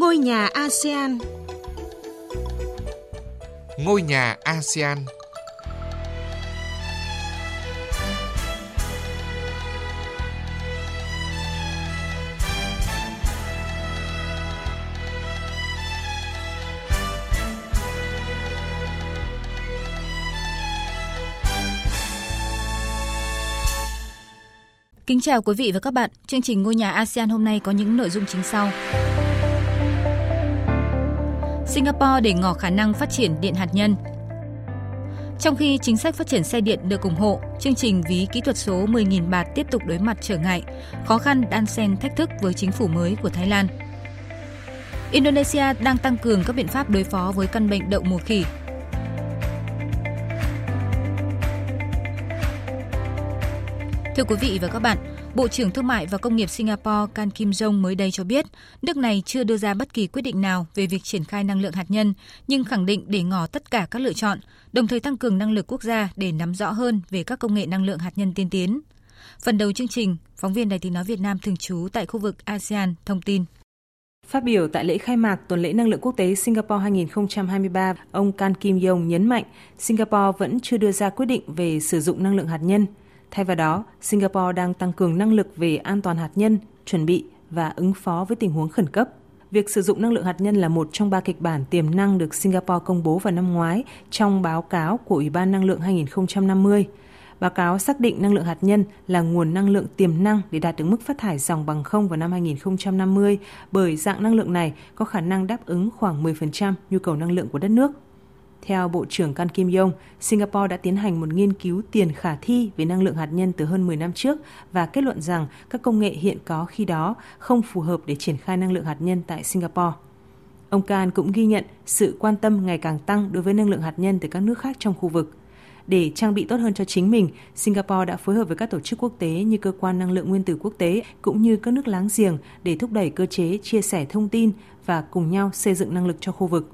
Ngôi nhà ASEAN Ngôi nhà ASEAN Kính chào quý vị và các bạn. Chương trình Ngôi nhà ASEAN hôm nay có những nội dung chính sau. Singapore để ngỏ khả năng phát triển điện hạt nhân. Trong khi chính sách phát triển xe điện được ủng hộ, chương trình ví kỹ thuật số 10.000 bạt tiếp tục đối mặt trở ngại, khó khăn đan xen thách thức với chính phủ mới của Thái Lan. Indonesia đang tăng cường các biện pháp đối phó với căn bệnh đậu mùa khỉ Thưa quý vị và các bạn, Bộ trưởng Thương mại và Công nghiệp Singapore Can Kim Jong mới đây cho biết, nước này chưa đưa ra bất kỳ quyết định nào về việc triển khai năng lượng hạt nhân, nhưng khẳng định để ngỏ tất cả các lựa chọn, đồng thời tăng cường năng lực quốc gia để nắm rõ hơn về các công nghệ năng lượng hạt nhân tiên tiến. Phần đầu chương trình, phóng viên Đài tiếng nói Việt Nam thường trú tại khu vực ASEAN thông tin. Phát biểu tại lễ khai mạc Tuần lễ Năng lượng Quốc tế Singapore 2023, ông Can Kim Yong nhấn mạnh Singapore vẫn chưa đưa ra quyết định về sử dụng năng lượng hạt nhân – Thay vào đó, Singapore đang tăng cường năng lực về an toàn hạt nhân, chuẩn bị và ứng phó với tình huống khẩn cấp. Việc sử dụng năng lượng hạt nhân là một trong ba kịch bản tiềm năng được Singapore công bố vào năm ngoái trong báo cáo của Ủy ban Năng lượng 2050. Báo cáo xác định năng lượng hạt nhân là nguồn năng lượng tiềm năng để đạt được mức phát thải dòng bằng không vào năm 2050 bởi dạng năng lượng này có khả năng đáp ứng khoảng 10% nhu cầu năng lượng của đất nước. Theo Bộ trưởng Can Kim Yong, Singapore đã tiến hành một nghiên cứu tiền khả thi về năng lượng hạt nhân từ hơn 10 năm trước và kết luận rằng các công nghệ hiện có khi đó không phù hợp để triển khai năng lượng hạt nhân tại Singapore. Ông Can cũng ghi nhận sự quan tâm ngày càng tăng đối với năng lượng hạt nhân từ các nước khác trong khu vực. Để trang bị tốt hơn cho chính mình, Singapore đã phối hợp với các tổ chức quốc tế như Cơ quan Năng lượng Nguyên tử Quốc tế cũng như các nước láng giềng để thúc đẩy cơ chế chia sẻ thông tin và cùng nhau xây dựng năng lực cho khu vực.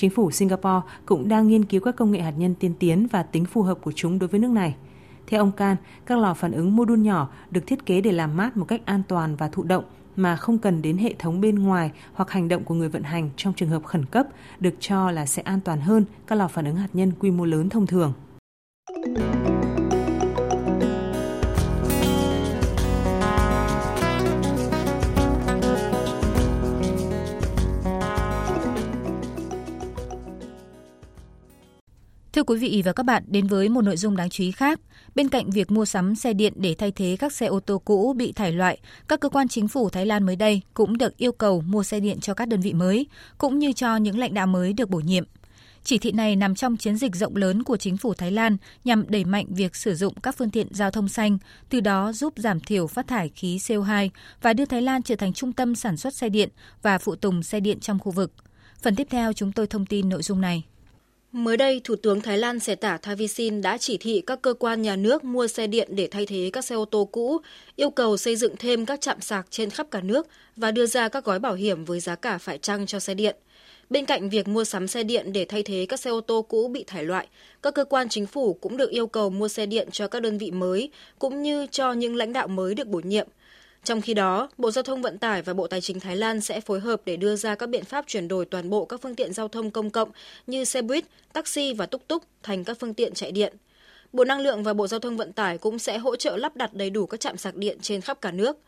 Chính phủ Singapore cũng đang nghiên cứu các công nghệ hạt nhân tiên tiến và tính phù hợp của chúng đối với nước này. Theo ông Can, các lò phản ứng mô đun nhỏ được thiết kế để làm mát một cách an toàn và thụ động mà không cần đến hệ thống bên ngoài hoặc hành động của người vận hành trong trường hợp khẩn cấp, được cho là sẽ an toàn hơn các lò phản ứng hạt nhân quy mô lớn thông thường. Thưa quý vị và các bạn, đến với một nội dung đáng chú ý khác. Bên cạnh việc mua sắm xe điện để thay thế các xe ô tô cũ bị thải loại, các cơ quan chính phủ Thái Lan mới đây cũng được yêu cầu mua xe điện cho các đơn vị mới, cũng như cho những lãnh đạo mới được bổ nhiệm. Chỉ thị này nằm trong chiến dịch rộng lớn của chính phủ Thái Lan nhằm đẩy mạnh việc sử dụng các phương tiện giao thông xanh, từ đó giúp giảm thiểu phát thải khí CO2 và đưa Thái Lan trở thành trung tâm sản xuất xe điện và phụ tùng xe điện trong khu vực. Phần tiếp theo chúng tôi thông tin nội dung này. Mới đây, Thủ tướng Thái Lan Seta Thavisin đã chỉ thị các cơ quan nhà nước mua xe điện để thay thế các xe ô tô cũ, yêu cầu xây dựng thêm các trạm sạc trên khắp cả nước và đưa ra các gói bảo hiểm với giá cả phải chăng cho xe điện. Bên cạnh việc mua sắm xe điện để thay thế các xe ô tô cũ bị thải loại, các cơ quan chính phủ cũng được yêu cầu mua xe điện cho các đơn vị mới, cũng như cho những lãnh đạo mới được bổ nhiệm – trong khi đó, Bộ Giao thông Vận tải và Bộ Tài chính Thái Lan sẽ phối hợp để đưa ra các biện pháp chuyển đổi toàn bộ các phương tiện giao thông công cộng như xe buýt, taxi và túc túc thành các phương tiện chạy điện. Bộ Năng lượng và Bộ Giao thông Vận tải cũng sẽ hỗ trợ lắp đặt đầy đủ các trạm sạc điện trên khắp cả nước.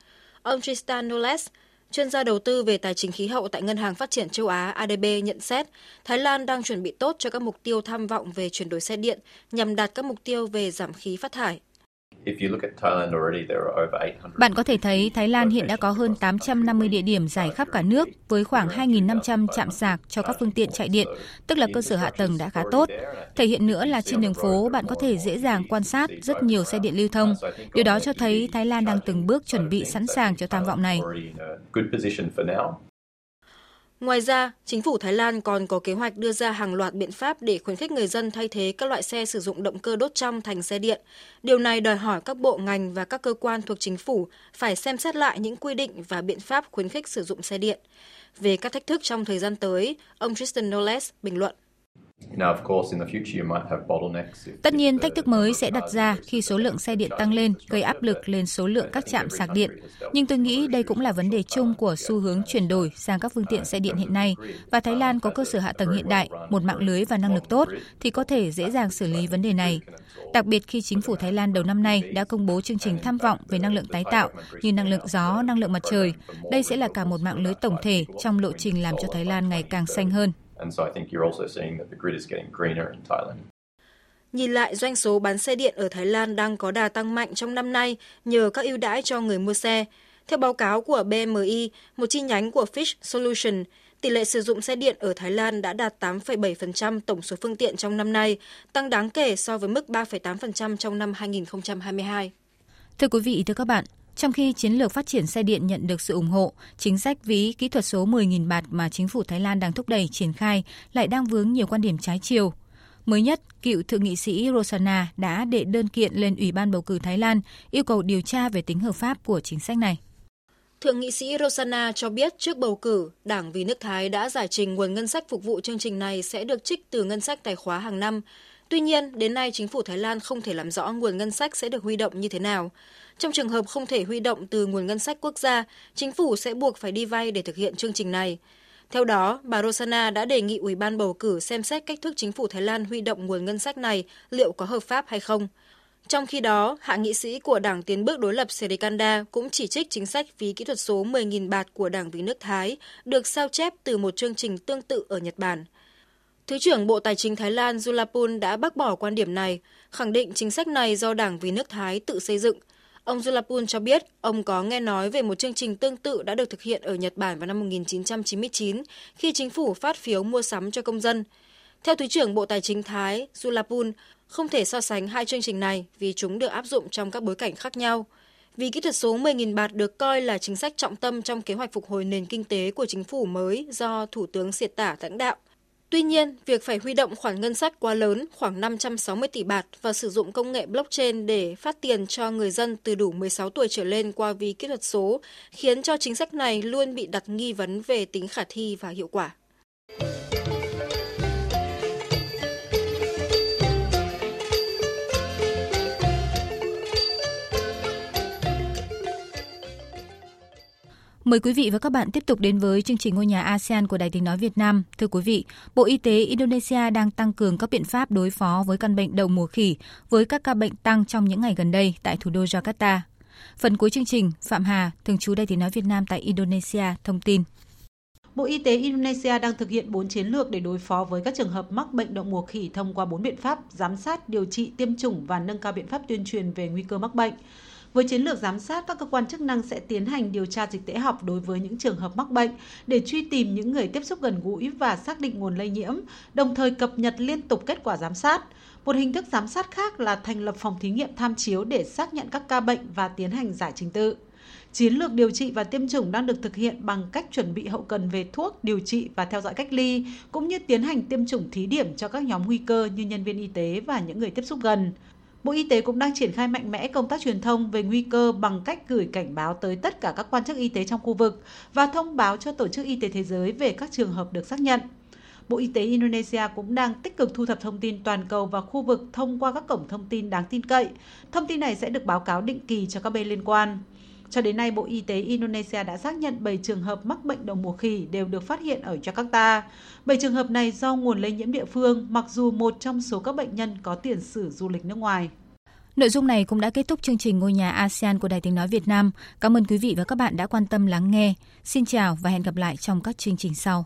Ông Tristan Noles, chuyên gia đầu tư về tài chính khí hậu tại Ngân hàng Phát triển châu Á ADB nhận xét, Thái Lan đang chuẩn bị tốt cho các mục tiêu tham vọng về chuyển đổi xe điện nhằm đạt các mục tiêu về giảm khí phát thải. Bạn có thể thấy Thái Lan hiện đã có hơn 850 địa điểm dài khắp cả nước với khoảng 2.500 trạm sạc cho các phương tiện chạy điện, tức là cơ sở hạ tầng đã khá tốt. Thể hiện nữa là trên đường phố bạn có thể dễ dàng quan sát rất nhiều xe điện lưu thông. Điều đó cho thấy Thái Lan đang từng bước chuẩn bị sẵn sàng cho tham vọng này. Ngoài ra, chính phủ Thái Lan còn có kế hoạch đưa ra hàng loạt biện pháp để khuyến khích người dân thay thế các loại xe sử dụng động cơ đốt trong thành xe điện. Điều này đòi hỏi các bộ ngành và các cơ quan thuộc chính phủ phải xem xét lại những quy định và biện pháp khuyến khích sử dụng xe điện. Về các thách thức trong thời gian tới, ông Tristan Knowles bình luận. Tất nhiên, thách thức mới sẽ đặt ra khi số lượng xe điện tăng lên, gây áp lực lên số lượng các trạm sạc điện. Nhưng tôi nghĩ đây cũng là vấn đề chung của xu hướng chuyển đổi sang các phương tiện xe điện hiện nay. Và Thái Lan có cơ sở hạ tầng hiện đại, một mạng lưới và năng lực tốt, thì có thể dễ dàng xử lý vấn đề này. Đặc biệt khi chính phủ Thái Lan đầu năm nay đã công bố chương trình tham vọng về năng lượng tái tạo như năng lượng gió, năng lượng mặt trời. Đây sẽ là cả một mạng lưới tổng thể trong lộ trình làm cho Thái Lan ngày càng xanh hơn. And so I think you're also seeing that the grid is getting greener in Thailand. Nhìn lại, doanh số bán xe điện ở Thái Lan đang có đà tăng mạnh trong năm nay nhờ các ưu đãi cho người mua xe. Theo báo cáo của BMI, một chi nhánh của Fish Solution, tỷ lệ sử dụng xe điện ở Thái Lan đã đạt 8,7% tổng số phương tiện trong năm nay, tăng đáng kể so với mức 3,8% trong năm 2022. Thưa quý vị, thưa các bạn, trong khi chiến lược phát triển xe điện nhận được sự ủng hộ, chính sách ví kỹ thuật số 10.000 bạt mà chính phủ Thái Lan đang thúc đẩy triển khai lại đang vướng nhiều quan điểm trái chiều. Mới nhất, cựu thượng nghị sĩ Rosana đã đệ đơn kiện lên Ủy ban bầu cử Thái Lan yêu cầu điều tra về tính hợp pháp của chính sách này. Thượng nghị sĩ Rosana cho biết trước bầu cử, Đảng Vì nước Thái đã giải trình nguồn ngân sách phục vụ chương trình này sẽ được trích từ ngân sách tài khóa hàng năm. Tuy nhiên, đến nay chính phủ Thái Lan không thể làm rõ nguồn ngân sách sẽ được huy động như thế nào. Trong trường hợp không thể huy động từ nguồn ngân sách quốc gia, chính phủ sẽ buộc phải đi vay để thực hiện chương trình này. Theo đó, bà Rosana đã đề nghị Ủy ban bầu cử xem xét cách thức chính phủ Thái Lan huy động nguồn ngân sách này liệu có hợp pháp hay không. Trong khi đó, hạ nghị sĩ của Đảng Tiến bước đối lập Serikanda cũng chỉ trích chính sách phí kỹ thuật số 10.000 bạt của Đảng Vì nước Thái được sao chép từ một chương trình tương tự ở Nhật Bản. Thứ trưởng Bộ Tài chính Thái Lan Julapun đã bác bỏ quan điểm này, khẳng định chính sách này do Đảng Vì nước Thái tự xây dựng – Ông Julapun cho biết ông có nghe nói về một chương trình tương tự đã được thực hiện ở Nhật Bản vào năm 1999 khi chính phủ phát phiếu mua sắm cho công dân. Theo Thứ trưởng Bộ Tài chính Thái, Julapun, không thể so sánh hai chương trình này vì chúng được áp dụng trong các bối cảnh khác nhau. Vì kỹ thuật số 10.000 bạt được coi là chính sách trọng tâm trong kế hoạch phục hồi nền kinh tế của chính phủ mới do Thủ tướng Siệt Tả lãnh đạo – Tuy nhiên, việc phải huy động khoản ngân sách quá lớn, khoảng 560 tỷ bạt và sử dụng công nghệ blockchain để phát tiền cho người dân từ đủ 16 tuổi trở lên qua ví kỹ thuật số, khiến cho chính sách này luôn bị đặt nghi vấn về tính khả thi và hiệu quả. Mời quý vị và các bạn tiếp tục đến với chương trình ngôi nhà ASEAN của Đài Tiếng Nói Việt Nam. Thưa quý vị, Bộ Y tế Indonesia đang tăng cường các biện pháp đối phó với căn bệnh đậu mùa khỉ với các ca bệnh tăng trong những ngày gần đây tại thủ đô Jakarta. Phần cuối chương trình, Phạm Hà, thường trú Đài Tiếng Nói Việt Nam tại Indonesia, thông tin. Bộ Y tế Indonesia đang thực hiện 4 chiến lược để đối phó với các trường hợp mắc bệnh đậu mùa khỉ thông qua 4 biện pháp giám sát, điều trị, tiêm chủng và nâng cao biện pháp tuyên truyền về nguy cơ mắc bệnh. Với chiến lược giám sát, các cơ quan chức năng sẽ tiến hành điều tra dịch tễ học đối với những trường hợp mắc bệnh để truy tìm những người tiếp xúc gần gũi và xác định nguồn lây nhiễm, đồng thời cập nhật liên tục kết quả giám sát. Một hình thức giám sát khác là thành lập phòng thí nghiệm tham chiếu để xác nhận các ca bệnh và tiến hành giải trình tự. Chiến lược điều trị và tiêm chủng đang được thực hiện bằng cách chuẩn bị hậu cần về thuốc, điều trị và theo dõi cách ly, cũng như tiến hành tiêm chủng thí điểm cho các nhóm nguy cơ như nhân viên y tế và những người tiếp xúc gần. Bộ Y tế cũng đang triển khai mạnh mẽ công tác truyền thông về nguy cơ bằng cách gửi cảnh báo tới tất cả các quan chức y tế trong khu vực và thông báo cho Tổ chức Y tế Thế giới về các trường hợp được xác nhận. Bộ Y tế Indonesia cũng đang tích cực thu thập thông tin toàn cầu và khu vực thông qua các cổng thông tin đáng tin cậy. Thông tin này sẽ được báo cáo định kỳ cho các bên liên quan. Cho đến nay, Bộ Y tế Indonesia đã xác nhận 7 trường hợp mắc bệnh đậu mùa khỉ đều được phát hiện ở Jakarta. 7 trường hợp này do nguồn lây nhiễm địa phương, mặc dù một trong số các bệnh nhân có tiền sử du lịch nước ngoài. Nội dung này cũng đã kết thúc chương trình Ngôi nhà ASEAN của Đài Tiếng Nói Việt Nam. Cảm ơn quý vị và các bạn đã quan tâm lắng nghe. Xin chào và hẹn gặp lại trong các chương trình sau.